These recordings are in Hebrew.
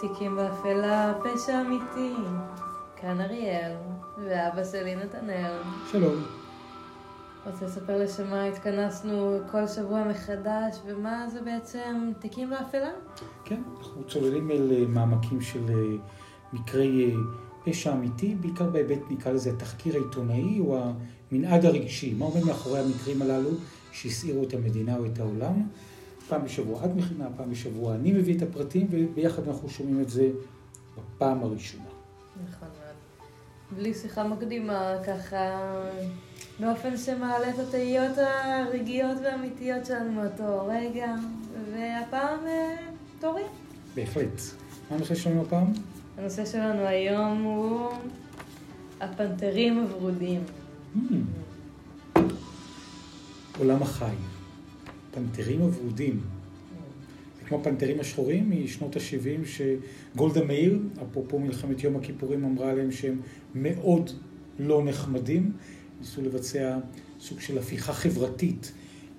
תיקים באפלה, פשע אמיתי. כאן אריאל, ואבא שלי נתנאל. שלום. רוצה לספר לשמה התכנסנו כל שבוע מחדש, ומה זה בעצם תיקים באפלה? כן, אנחנו צוללים אל אה, מעמקים של אה, מקרי אה, פשע אמיתי, בעיקר בהיבט, נקרא לזה, התחקיר העיתונאי או המנעד הרגשי. מה עומד מאחורי המקרים הללו שהסעירו את המדינה או את העולם? פעם בשבוע את מכינה, פעם בשבוע אני מביא את הפרטים, וביחד אנחנו שומעים את זה בפעם הראשונה. נכון מאוד. בלי שיחה מקדימה, ככה, באופן שמעלה את התהיות הרגעיות והאמיתיות שלנו מאותו רגע, והפעם אה, תורי. בהחלט. מה הנושא שלנו הפעם? הנושא שלנו היום הוא הפנתרים הוורודים. Hmm. עולם החי. פנתרים הוורודים. זה כמו הפנתרים השחורים משנות ה-70 שגולדה מאיר, אפרופו מלחמת יום הכיפורים, אמרה עליהם שהם מאוד לא נחמדים. ניסו לבצע סוג של הפיכה חברתית,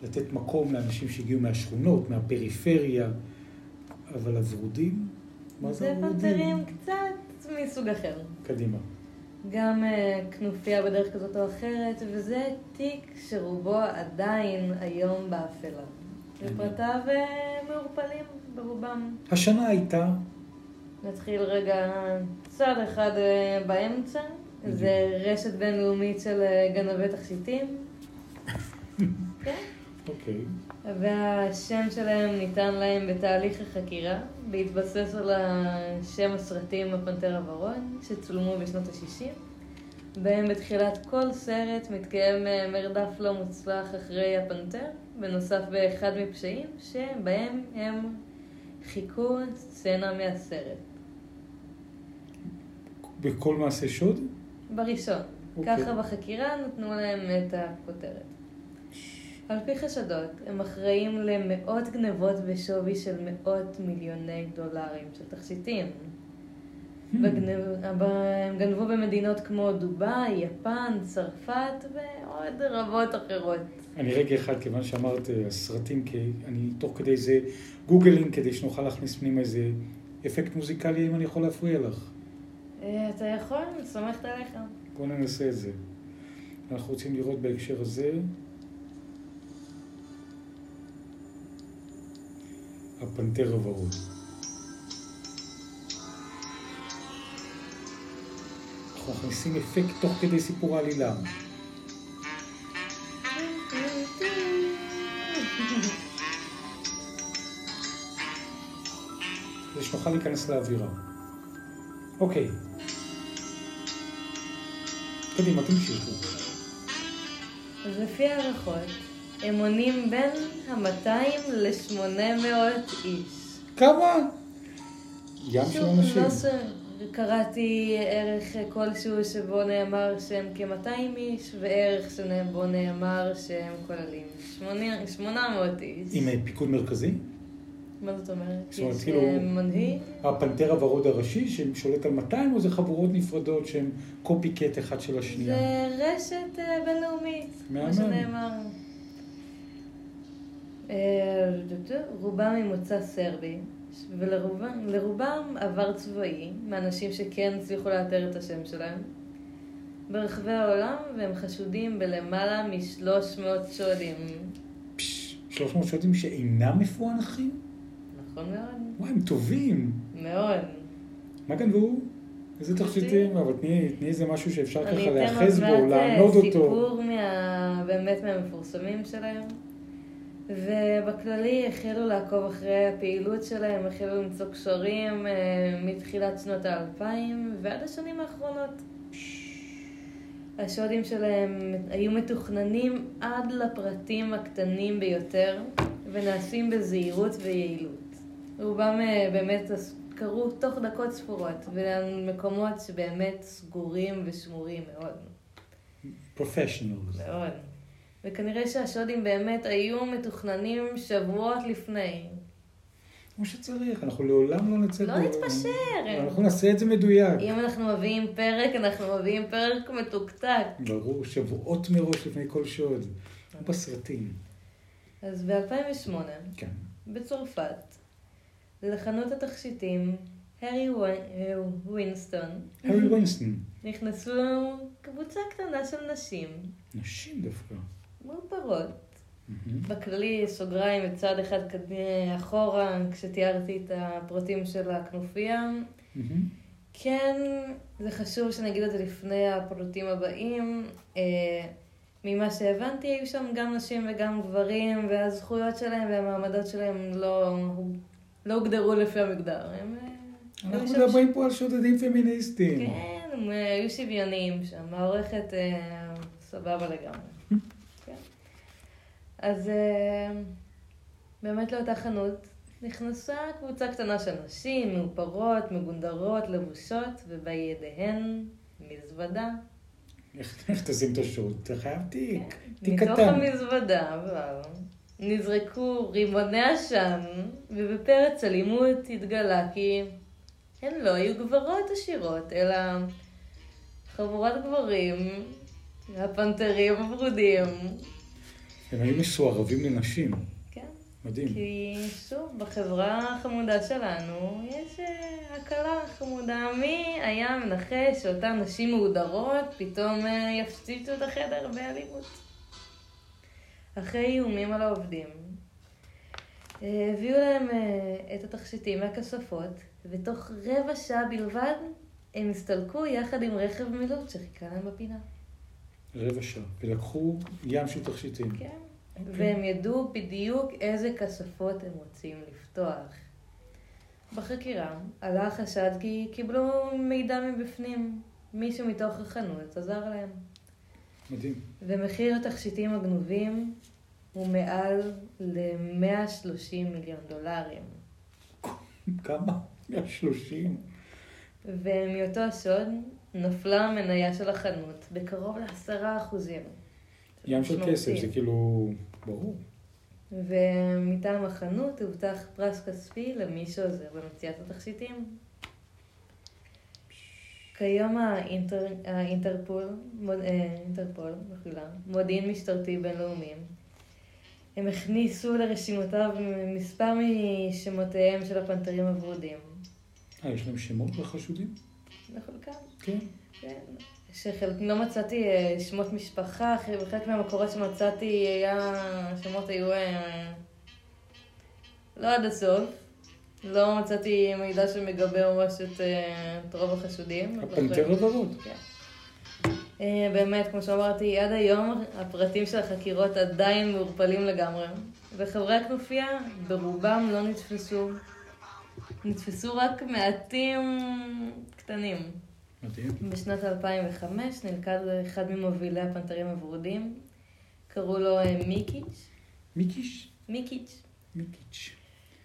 לתת מקום לאנשים שהגיעו מהשכונות, מהפריפריה, אבל הוורודים? מה זה הוורודים? זה פנתרים קצת מסוג אחר. קדימה. גם uh, כנופיה בדרך כזאת או אחרת, וזה תיק שרובו עדיין היום באפלה. ופרטיו uh, מעורפלים ברובם. השנה הייתה? נתחיל רגע צד אחד uh, באמצע. זה רשת בינלאומית של גנבי תכשיטים. כן. אוקיי. והשם שלהם ניתן להם בתהליך החקירה, בהתבסס על השם הסרטים הפנתר הוורוד, שצולמו בשנות ה-60, בהם בתחילת כל סרט מתקיים אה, מרדף לא מוצלח אחרי הפנתר, בנוסף באחד מפשעים, שבהם הם חיכו סצנה מהסרט. בכל מעשה שוד? בראשון. Okay. אוקיי. ככה בחקירה נתנו להם את הכותרת. על פי חשדות, הם אחראים למאות גנבות בשווי של מאות מיליוני דולרים של תכשיטים. Hmm. בגנב... הם גנבו במדינות כמו דובאי, יפן, צרפת ועוד רבות אחרות. אני רגע אחד, כיוון שאמרת הסרטים, כי אני תוך כדי זה googling כדי שנוכל להכניס פנימה איזה אפקט מוזיקלי, אם אני יכול להפריע לך. אה, אתה יכול, אני סומכת עליך. בוא ננסה את זה. אנחנו רוצים לראות בהקשר הזה הפנתר הוורוד. אנחנו מכניסים אפקט תוך כדי סיפור העלילה. כדי שנוכל להיכנס לאווירה. אוקיי. קדימה, תמשיכו. אז לפי הערכות, הם מונים בין ה-200 ל-800 איש. כמה? ים של אנשים. לא ש... קראתי ערך כלשהו שבו נאמר שהם כ-200 איש, וערך שבו נאמר שהם כוללים 800 איש. עם פיקוד מרכזי? מה זאת אומרת? זאת אומרת, כאילו... מנהיג? הפנתר הוורוד הראשי ששולט על 200, או זה חבורות נפרדות שהן קופי קט אחד של השנייה? זה רשת אה, בינלאומית, מה שנאמר. אה, רובם ממוצא סרבי, ולרובם עבר צבאי, מאנשים שכן הצליחו לאתר את השם שלהם, ברחבי העולם, והם חשודים בלמעלה מ-300 שודים. 300 שודים שאינם מפוענחים? נכון מאוד. וואי, הם טובים. מאוד. מה גנבו? איזה תכשיטים? אבל תני איזה משהו שאפשר ככה להיאחז בו, לענוד אותו. אני אתן עוד מעט סיפור באמת מהמפורסמים שלהם. ובכללי החלו לעקוב אחרי הפעילות שלהם, החלו למצוא קשרים אה, מתחילת שנות האלפיים ועד השנים האחרונות. השודים שלהם היו מתוכננים עד לפרטים הקטנים ביותר ונעשים בזהירות ויעילות. רובם אה, באמת קרו תוך דקות ספורות, ולמקומות שבאמת סגורים ושמורים מאוד. פרופשיונלס. מאוד. וכנראה שהשודים באמת היו מתוכננים שבועות לפני. כמו שצריך, אנחנו לעולם לא נצא... לא נתפשר. אנחנו נעשה את זה מדויק. אם אנחנו מביאים פרק, אנחנו מביאים פרק מתוקתק. ברור, שבועות מראש לפני כל שוד. כמו בסרטים. אז ב-2008, כן. בצרפת, לחנות התכשיטים הארי אה, ווינסטון הארי ווינסטון. נכנסו קבוצה קטנה של נשים, נשים דווקא. מהמם. בכללי, סוגריים, מצד אחד קד- אחורה, כשתיארתי את הפרטים של הכנופיה. כן, זה חשוב שנגיד את זה לפני הפרטים הבאים. אה, ממה שהבנתי, היו שם גם נשים וגם גברים, והזכויות שלהם והמעמדות שלהם לא, לא הוגדרו לפי המגדר. הם, אה, אנחנו מדברים פה על שודדים פמיניסטים. כן, הם אה, היו שוויוניים שם, העורכת אה, סבבה לגמרי. כן. אז אה, באמת לאותה חנות נכנסה קבוצה קטנה של נשים, מאופרות, מגונדרות, לבושות, ובידיהן מזוודה. איך תשים את השוט? אתה חייב תיק. תיק מתוך קטן. המזוודה, וואו, נזרקו רימוני עשן, ובפרץ אלימות התגלה כי הן לא היו גברות עשירות, אלא חבורת גברים, הפנתרים הוורודים. הם היו מסוערבים לנשים. כן, מדהים. כי שוב, בחברה החמודה שלנו יש אה, הקלה חמודה. מי היה מנחש שאותן נשים מהודרות פתאום אה, יפציצו את החדר באלימות? אחרי איומים על העובדים, אה, הביאו להם את התכשיטים מהכספות, ותוך רבע שעה בלבד הם הסתלקו יחד עם רכב מילוט שחיכה להם בפינה. רבע שעה. ולקחו ים של תכשיטים. כן. אוקיי. והם ידעו בדיוק איזה כספות הם רוצים לפתוח. בחקירה עלה החשד כי קיבלו מידע מבפנים. מישהו מתוך החנות עזר להם. מדהים. ומחיר התכשיטים הגנובים הוא מעל ל-130 מיליון דולרים. כמה? 130. ומאותו השוד נפלה המניה של החנות בקרוב לעשרה אחוזים. ים של. כסף, זה כאילו... ברור. ומטעם החנות הובטח פרס כספי למי שעוזר במציאת התכשיטים. כיום האינטר, האינטרפול, מוד, אה, אינטרפול, מחילה, מודיעין משטרתי בינלאומי, הם הכניסו לרשימותיו מספר משמותיהם של הפנתרים הוורודים. אה, יש להם שמות לחשודים? לחלקם, כן. שחלק, לא מצאתי אה, שמות משפחה, חלק- מהמקורות שמצאתי היה, השמות היו אה, לא עד הסוף. לא מצאתי מידע שמגבה ממש את, אה, את רוב החשודים. הפנתר הוורוד. כן. באמת, כמו שאמרתי, עד היום הפרטים של החקירות עדיין מעורפלים לגמרי. וחברי הכנופיה ברובם לא נתפסו. נתפסו רק מעטים קטנים. מדהים. בשנת 2005 נלכד אחד ממובילי הפנתרים הוורודים, קראו לו אה, מיקיץ', מיקיש? מיקיץ', מיקיץ'.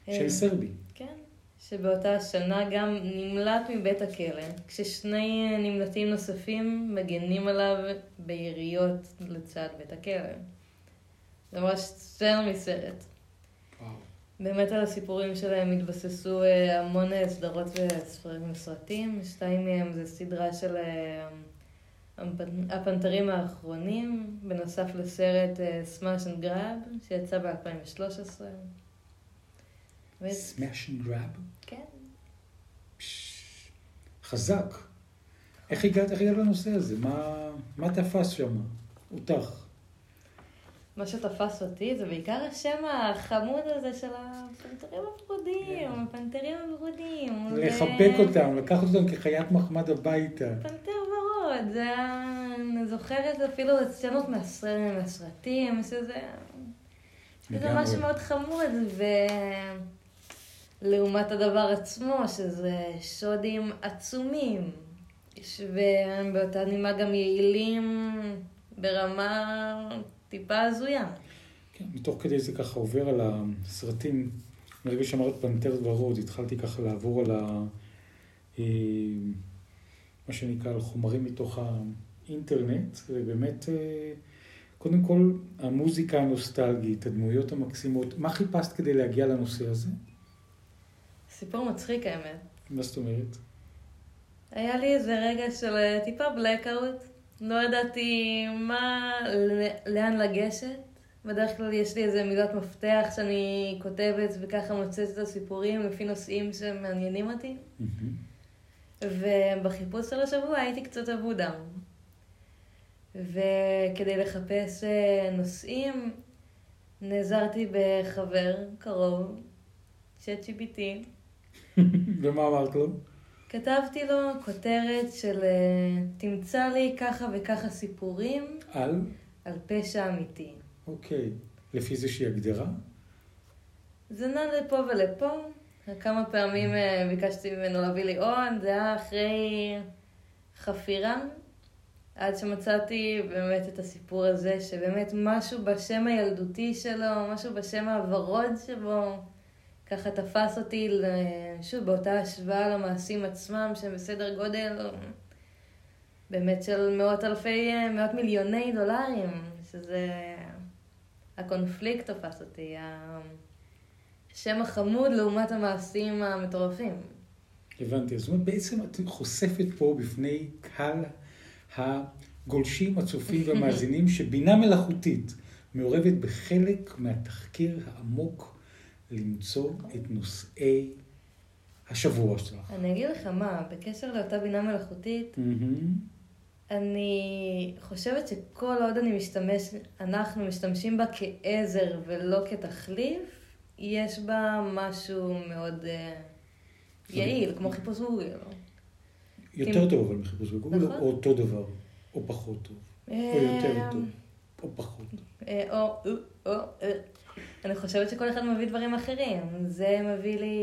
אה, של סרבי. כן, שבאותה שנה גם נמלט מבית הכלא, כששני אה, נמלטים נוספים מגנים עליו ביריות לצד בית הכלא. זה ממש סצנה מסרט. באמת על הסיפורים שלהם התבססו אה, המון אה, סדרות וספרים וסרטים. שתיים מהם זה סדרה של אה, הפנ- הפנתרים האחרונים, בנוסף לסרט Smash and Grab, שיצא ב-2013. Smash and Grab. כן. חזק. איך הגעת, איך הגעת לנושא הזה? מה, מה תפס שם? אותך. מה שתפס אותי זה בעיקר השם החמוד הזה של הפנתרים הוורודים, הפנתרים הוורודים. כן. לחבק אותם, לקחת אותם כחיית מחמד הביתה. פנתר ורוד, זה היה... אני זוכרת אפילו את סצנות מהסרט- מהסרטים, שזה... זה. משהו מאוד חמוד, ולעומת הדבר עצמו, שזה שודים עצומים, והם באותה נימה גם יעילים ברמה טיפה הזויה. כן, מתוך כדי זה ככה עובר על הסרטים. ברגע שאמרת פנתר ורוד, התחלתי ככה לעבור על ה... אה, מה שנקרא, על חומרים מתוך האינטרנט, ובאמת, אה, קודם כל, המוזיקה הנוסטלגית, הדמויות המקסימות. מה חיפשת כדי להגיע לנושא הזה? סיפור מצחיק האמת. מה זאת אומרת? היה לי איזה רגע של אה, טיפה blackout, לא ידעתי מה, לאן לגשת, בדרך כלל יש לי איזה מילות מפתח שאני כותבת וככה מוצאת את הסיפורים לפי נושאים שמעניינים אותי. ובחיפוש של השבוע הייתי קצת אבודה. וכדי לחפש אה, נושאים, נעזרתי בחבר קרוב, ChatGPT. ומה אמרת לו? כתבתי לו כותרת של אה, תמצא לי ככה וככה סיפורים על? על פשע אמיתי. אוקיי. לפי איזושהי הגדרה? זה נע לפה ולפה. כמה פעמים אה, ביקשתי ממנו להביא לי עוד, זה היה אחרי חפירה, עד שמצאתי באמת את הסיפור הזה, שבאמת משהו בשם הילדותי שלו, משהו בשם הוורוד שבו, ככה תפס אותי, שוב, באותה השוואה למעשים עצמם, שהם בסדר גודל באמת של מאות אלפי, מאות מיליוני דולרים, שזה... הקונפליקט תפס אותי, השם החמוד לעומת המעשים המטורפים. הבנתי. זאת אומרת, בעצם את חושפת פה בפני קהל הגולשים, הצופים והמאזינים שבינה מלאכותית מעורבת בחלק מהתחקיר העמוק למצוא את נושאי השבוע שלך. אני אגיד לך מה, בקשר לאותה בינה מלאכותית, אני חושבת שכל עוד אני משתמש, אנחנו משתמשים בה כעזר ולא כתחליף, יש בה משהו מאוד uh, יעיל, כמו חיפוש גוגל. יותר טוב אבל מחיפוש בגוגל, נכון? או אותו דבר, או פחות טוב, או יותר טוב, או פחות. או, או, אני חושבת שכל אחד מביא דברים אחרים. זה מביא לי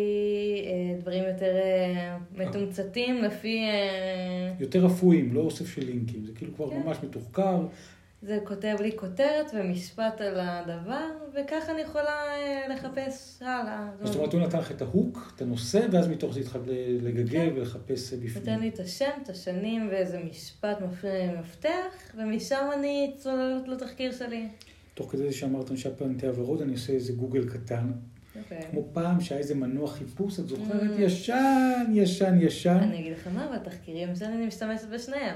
אה, דברים יותר אה, מתומצתים לפי... אה... יותר אפויים, לא אוסף של לינקים. זה כאילו כבר כן. ממש מתוחקר. זה כותב לי כותרת ומשפט על הדבר, וככה אני יכולה אה, לחפש הלאה. זאת אומרת, הוא נתן לך את ההוק, את הנושא, ואז מתוך זה התחלת לגגל כן. ולחפש בפנים. נותן לי את השם, את השנים ואיזה משפט מפתח, ומשם אני צוללת לתחקיר שלי. תוך כדי זה שאמרת אנשי פנטי עבירות, אני עושה איזה גוגל קטן. Okay. אוקיי. כמו פעם שהיה איזה מנוע חיפוש, את זוכרת? Mm. ישן, ישן, ישן. אני אגיד לך מה, בתחקירים שלי אני משתמשת בשניהם.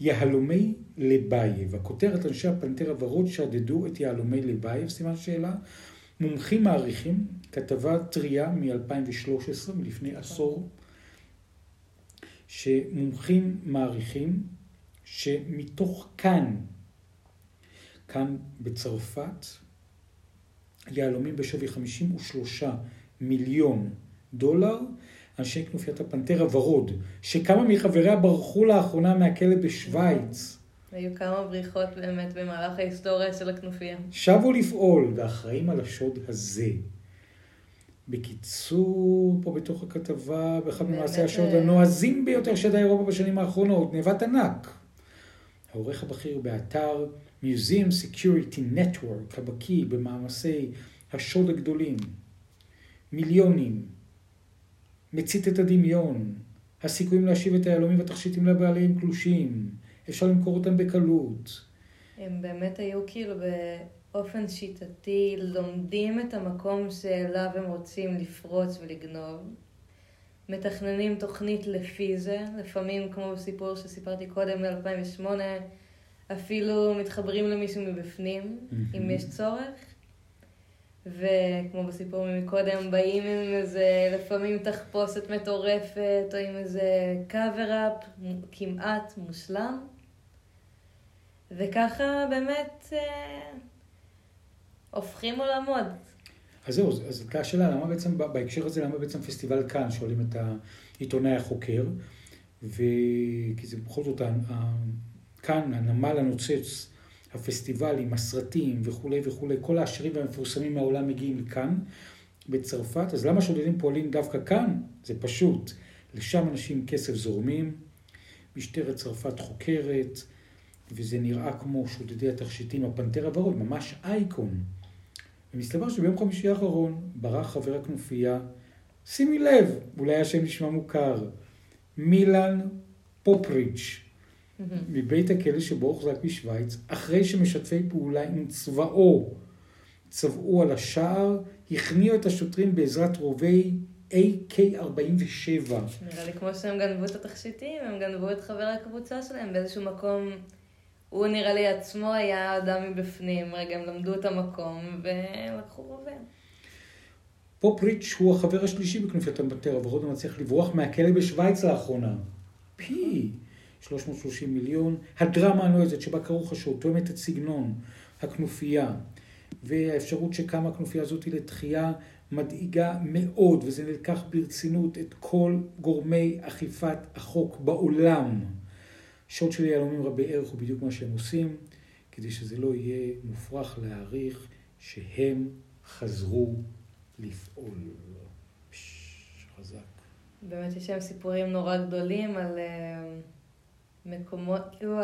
יהלומי לבייב. הכותרת אנשי הפנתר הוורוד שדדו את יהלומי לבייב, סימן שאלה. מומחים מעריכים, כתבה טריה מ-2013, מלפני עשור, שמומחים מעריכים שמתוך כאן, כאן בצרפת, יהלומים בשווי 53 מיליון דולר, אנשי כנופיית הפנתר הוורוד, שכמה מחבריה ברחו לאחרונה מהכלא בשוויץ. היו כמה בריחות באמת במהלך ההיסטוריה של הכנופיה. שבו לפעול, ואחראים על השוד הזה. בקיצור, פה בתוך הכתבה, באחד ממעשי השוד אה, הנועזים ביותר שידעה אירופה בשנים האחרונות, נאבת ענק. העורך הבכיר באתר Museum Security Network, הבקיא במאמצי השוד הגדולים. מיליונים, מצית את הדמיון, הסיכויים להשיב את היהלומים והתכשיטים לבעליהם קלושים, אפשר למכור אותם בקלות. הם באמת היו כאילו באופן שיטתי לומדים את המקום שאליו הם רוצים לפרוץ ולגנוב. מתכננים תוכנית לפי זה, לפעמים כמו בסיפור שסיפרתי קודם מ-2008, אפילו מתחברים למישהו מבפנים. אם יש צורך. וכמו בסיפור מקודם, באים עם איזה לפעמים תחפושת מטורפת, או עם איזה קאבר-אפ כמעט מושלם. וככה באמת אה, הופכים עולמות. אז זהו, אז הייתה השאלה, למה בעצם, בהקשר הזה, למה בעצם פסטיבל כאן, שואלים את העיתונאי החוקר, וכי זה בכל זאת, כאן, הנמל הנוצץ, הפסטיבלים, הסרטים וכולי וכולי, כל העשירים והמפורסמים מהעולם מגיעים לכאן, בצרפת, אז למה שודדים פועלים דווקא כאן? זה פשוט. לשם אנשים כסף זורמים, משטרת צרפת חוקרת, וזה נראה כמו שודדי התכשיטים, הפנתר הוורוד, ממש אייקון. ומסתבר שביום חמישי האחרון ברח חבר הכנופיה, שימי לב, אולי השם נשמע מוכר, מילן פופריץ', מבית הכלא שבו הוחזק בשוויץ, אחרי שמשתפי פעולה עם צבאו צבעו על השער, הכניעו את השוטרים בעזרת רובי AK-47. נראה לי כמו שהם גנבו את התכשיטים, הם גנבו את חבר הקבוצה שלהם באיזשהו מקום הוא נראה לי עצמו היה אדם מבפנים, רגע, הם למדו את המקום ולקחו רובה. פופריץ' הוא החבר השלישי בכנופיית המטר, ורודו מצליח לברוח מהכלא בשוויץ לאחרונה. פי, 330 מיליון. הדרמה הנועזת שבה כרוך השור תואמת את סגנון הכנופיה, והאפשרות שקמה הכנופיה הזאת לתחייה מדאיגה מאוד, וזה נלקח ברצינות את כל גורמי אכיפת החוק בעולם. שעות של יהלומים רבי ערך הוא בדיוק מה שהם עושים, כדי שזה לא יהיה מופרך להעריך שהם חזרו לפעול. פש, חזק. באמת יש שם סיפורים נורא גדולים על מקומות, כאילו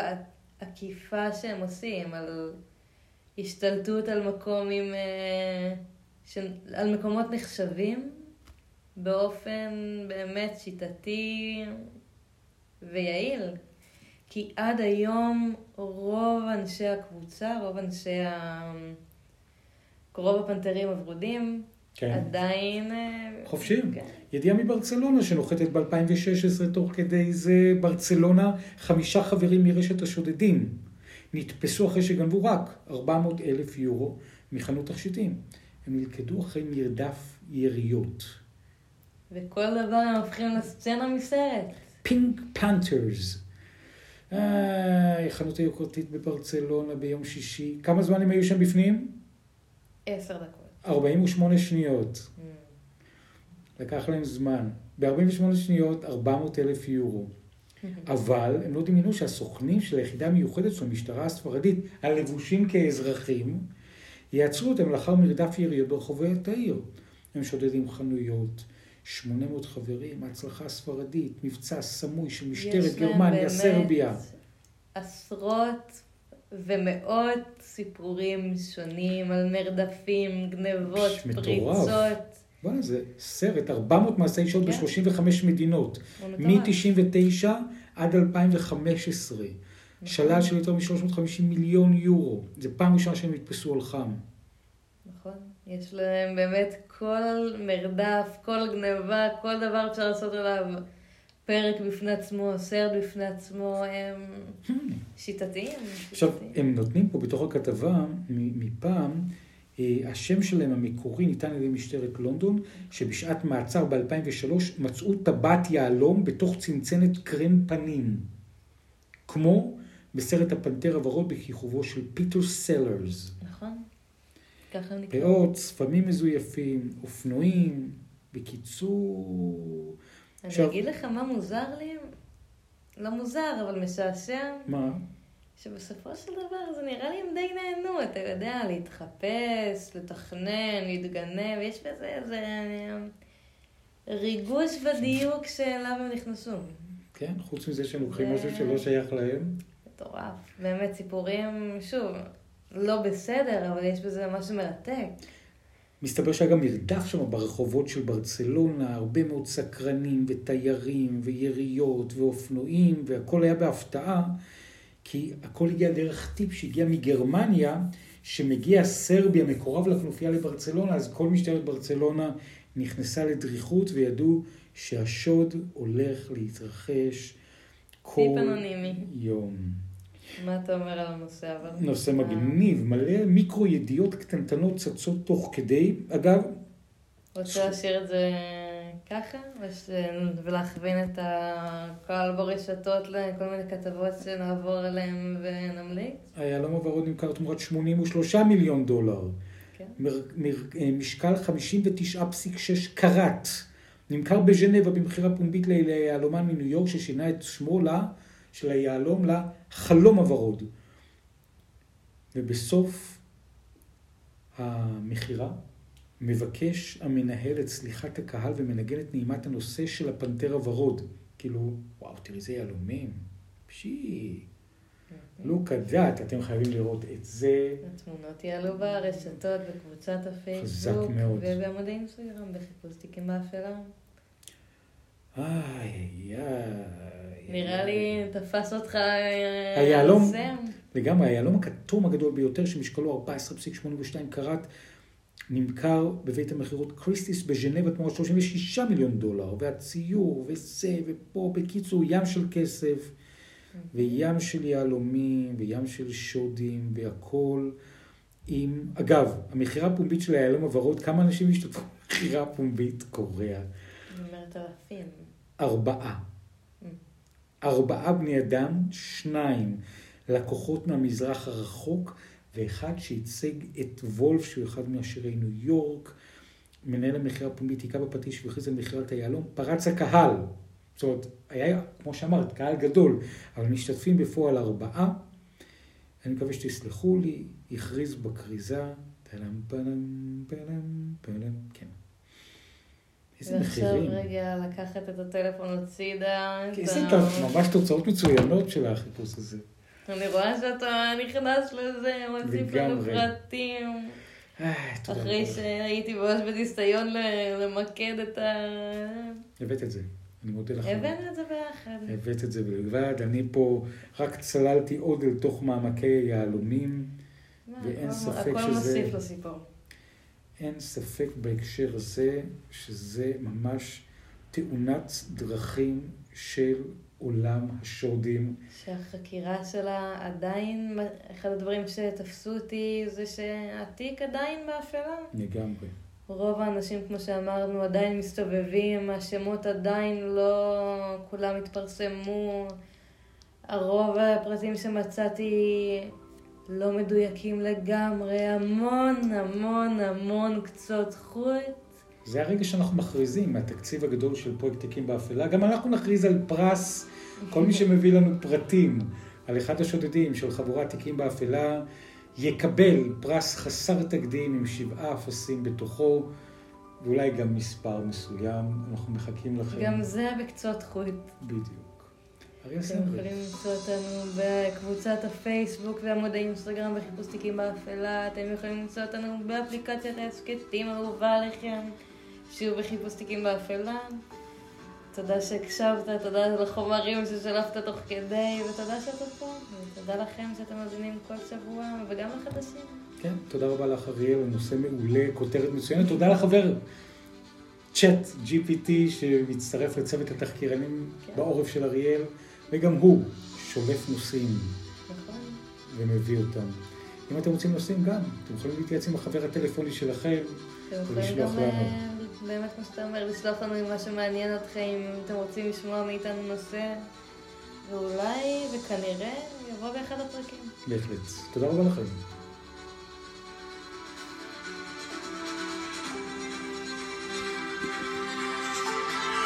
עקיפה שהם עושים, על השתלטות על מקום עם... אה, ש... על מקומות נחשבים באופן באמת שיטתי ויעיל. כי עד היום רוב אנשי הקבוצה, רוב אנשי ה... רוב הפנתרים הוורודים, כן. עדיין... אה, חופשיים. כן. ידיעה מברצלונה שנוחתת ב-2016, תוך כדי זה ברצלונה, חמישה חברים מרשת השודדים נתפסו אחרי שגנבו רק 400 אלף יורו מחנות תכשיטים. הם נלכדו אחרי מרדף יריות. וכל דבר הם הופכים לסצנה מסרט. פינק פנתרס. אה, חנות היוקרתית בברצלונה ביום שישי. כמה זמן הם היו שם בפנים? עשר דקות. 48 שניות. Mm. לקח להם זמן. ב-48 שניות 400 אלף יורו. אבל הם לא דמיינו שהסוכנים של היחידה המיוחדת של המשטרה הספרדית, הלבושים כאזרחים, יעצרו אותם לאחר מרדף יריות ברחובי העיר. הם שודדים חנויות, 800 חברים, הצלחה ספרדית, מבצע סמוי של משטרת גרמניה, סרביה. עשרות ומאות סיפורים שונים על מרדפים, גנבות, פריצות. בוא'נה, זה סרט, 400 מעשי שעות כן. ב-35 מדינות. מ-99 עד 2015. נכון. שלל של יותר מ-350 מיליון יורו. זה פעם ראשונה שהם נתפסו על חם. נכון. יש להם באמת כל מרדף, כל גניבה, כל דבר אפשר לעשות עליו פרק בפני עצמו, סרט בפני עצמו, הם hmm. שיטתיים. עכשיו, הם נותנים פה בתוך הכתבה מפעם, אה, השם שלהם המקורי ניתן על ידי משטרת לונדון, שבשעת מעצר ב-2003 מצאו טבעת יהלום בתוך צנצנת קרם פנים. כמו בסרט הפנתר הוורוד בכיכובו של פיטר סלרס. נכון. ככה נקרא. פאות, שפמים מזויפים, אופנועים, בקיצור... אני. אגיד לך מה מוזר לי? לא מוזר, אבל משעשע. מה? שבסופו של דבר זה נראה לי הם די נהנו, אתה יודע, להתחפש, לתכנן, להתגנב, יש בזה איזה ריגוש ודיוק שאליו הם נכנסו. כן, חוץ מזה שהם לוקחים ו... משהו שלא שייך להם. מטורף. באמת סיפורים, שוב, לא בסדר, אבל יש בזה משהו מרתק. מסתבר שהיה גם מרדף שם ברחובות של ברצלונה, הרבה מאוד סקרנים ותיירים ויריות ואופנועים, והכל היה בהפתעה, כי הכל הגיע דרך טיפ שהגיע מגרמניה, שמגיע סרביה, מקורב לכנופיה לברצלונה, אז כל משטרת ברצלונה נכנסה לדריכות וידעו שהשוד הולך להתרחש כל יום. מה אתה אומר על הנושא אבל? נושא מגניב, מלא מיקרו ידיעות קטנטנות צצות תוך כדי. אגב... רוצה להשאיר את זה ככה? ולהכווין את הקהל ברשתות לכל מיני כתבות שנעבור אליהן ונמליץ? היהלום הוורוד נמכר תמורת 83 מיליון דולר. כן. אה, משקל 59.6 קראט. נמכר בז'נבה במכירה פומבית ליהלומן מניו יורק ששינה את שמו לה, של היהלום לחלום הוורוד. ובסוף המכירה מבקש המנהל את סליחת הקהל ומנגן את נעימת הנושא של הפנתר הוורוד. כאילו, וואו, תראי איזה יהלומים. פשי. לוק הדעת, אתם חייבים לראות את זה. התמונות יעלו ברשתות, בקבוצת הפייסבוק, ובעמודי אינסטגרם, בחיפוש תיקים באפלה. איי, איי. נראה לי תפס אותך אה, היהלום, לגמרי, היהלום הכתום הגדול ביותר, שמשקלו 14.82 קראט, נמכר בבית המכירות קריסטיס בז'נבה תמורת 36 מיליון דולר, והציור, וזה, ופה, בקיצור, ים של כסף. וים של יהלומים, וים של שודים, והכול עם... אגב, המכירה הפומבית של היהלום הוורוד, כמה אנשים השתתפו במכירה הפומבית? קוריאה. אני אומרת אלפים. ארבעה. ארבעה בני אדם, שניים לקוחות מהמזרח הרחוק, ואחד שייצג את וולף, שהוא אחד מעשירי ניו יורק, מנהל המכירה הפומבית, היכה בפטיש והכריז על מכירת היהלום, פרץ הקהל. זאת אומרת, היה, כמו שאמרת, קהל גדול, אבל משתתפים בפועל ארבעה. אני מקווה שתסלחו לי, הכריז בכריזה, פלם פלם פלם פלם, כן. איזה ועכשיו מחירים. רגע לקחת את הטלפון הצידה. איזה ה- טוב, ממש תוצאות מצוינות של החיפוש הזה. אני רואה שאתה נכנס לזה, מוסיף לנו. פרטים. אה, אחרי. שהייתי ממש בניסיון למקד את ה... הבאת את זה, אני מודה לך. הבאנו את זה ביחד. הבאת את זה בלבד, אני פה רק צללתי עוד אל תוך מעמקי היהלומים. ואין הכל- ספק הכל שזה- מוסיף לסיפור. אין ספק בהקשר הזה שזה ממש תאונת דרכים של עולם השודים. שהחקירה שלה עדיין, אחד הדברים שתפסו אותי זה שהתיק עדיין באפלה. לגמרי. רוב האנשים, כמו שאמרנו, עדיין מסתובבים, השמות עדיין לא כולם התפרסמו. הרוב הפרטים שמצאתי לא מדויקים לגמרי, המון המון המון קצות חוט. זה הרגע שאנחנו מכריזים מהתקציב הגדול של פרויקט תיקים באפלה. גם אנחנו נכריז על פרס, כל מי שמביא לנו פרטים על אחד השודדים של חבורת תיקים באפלה, יקבל פרס חסר תקדים עם שבעה אפסים בתוכו, ואולי גם מספר מסוים. אנחנו מחכים לכם. גם זה בקצות חוט. בדיוק. אתם. יכולים למצוא אותנו בקבוצת הפייסבוק ועמוד האינסטגרם בחיפוש תיקים באפלה. אתם יכולים למצוא אותנו באפליקציית ההסכתים האהובה עליכם, שוב בחיפוש תיקים באפלה. תודה שהקשבת, תודה על החומרים ששלפת תוך כדי, ותודה שאתם פה, ותודה לכם שאתם מאזינים כל שבוע, וגם לחדשים. כן, תודה רבה לך אריאל, הנושא מעולה, כותרת מצוינת. תודה לחבר צ'אט GPT שמצטרף לצוות התחקירנים כן. בעורף של אריאל, וגם הוא שולף נושאים נכון? ומביא אותם. אם אתם רוצים נושאים גם, אתם יכולים להתייעץ עם החבר הטלפוני שלכם. ולשלוח גם, לנו. אה, באמת, כמו שאתה אומר, לשלוח לנו עם מה שמעניין אתכם, אם אתם רוצים לשמוע מאיתנו נושא, ואולי, וכנראה, יבוא באחד הפרקים. בהחלט. תודה רבה לכם.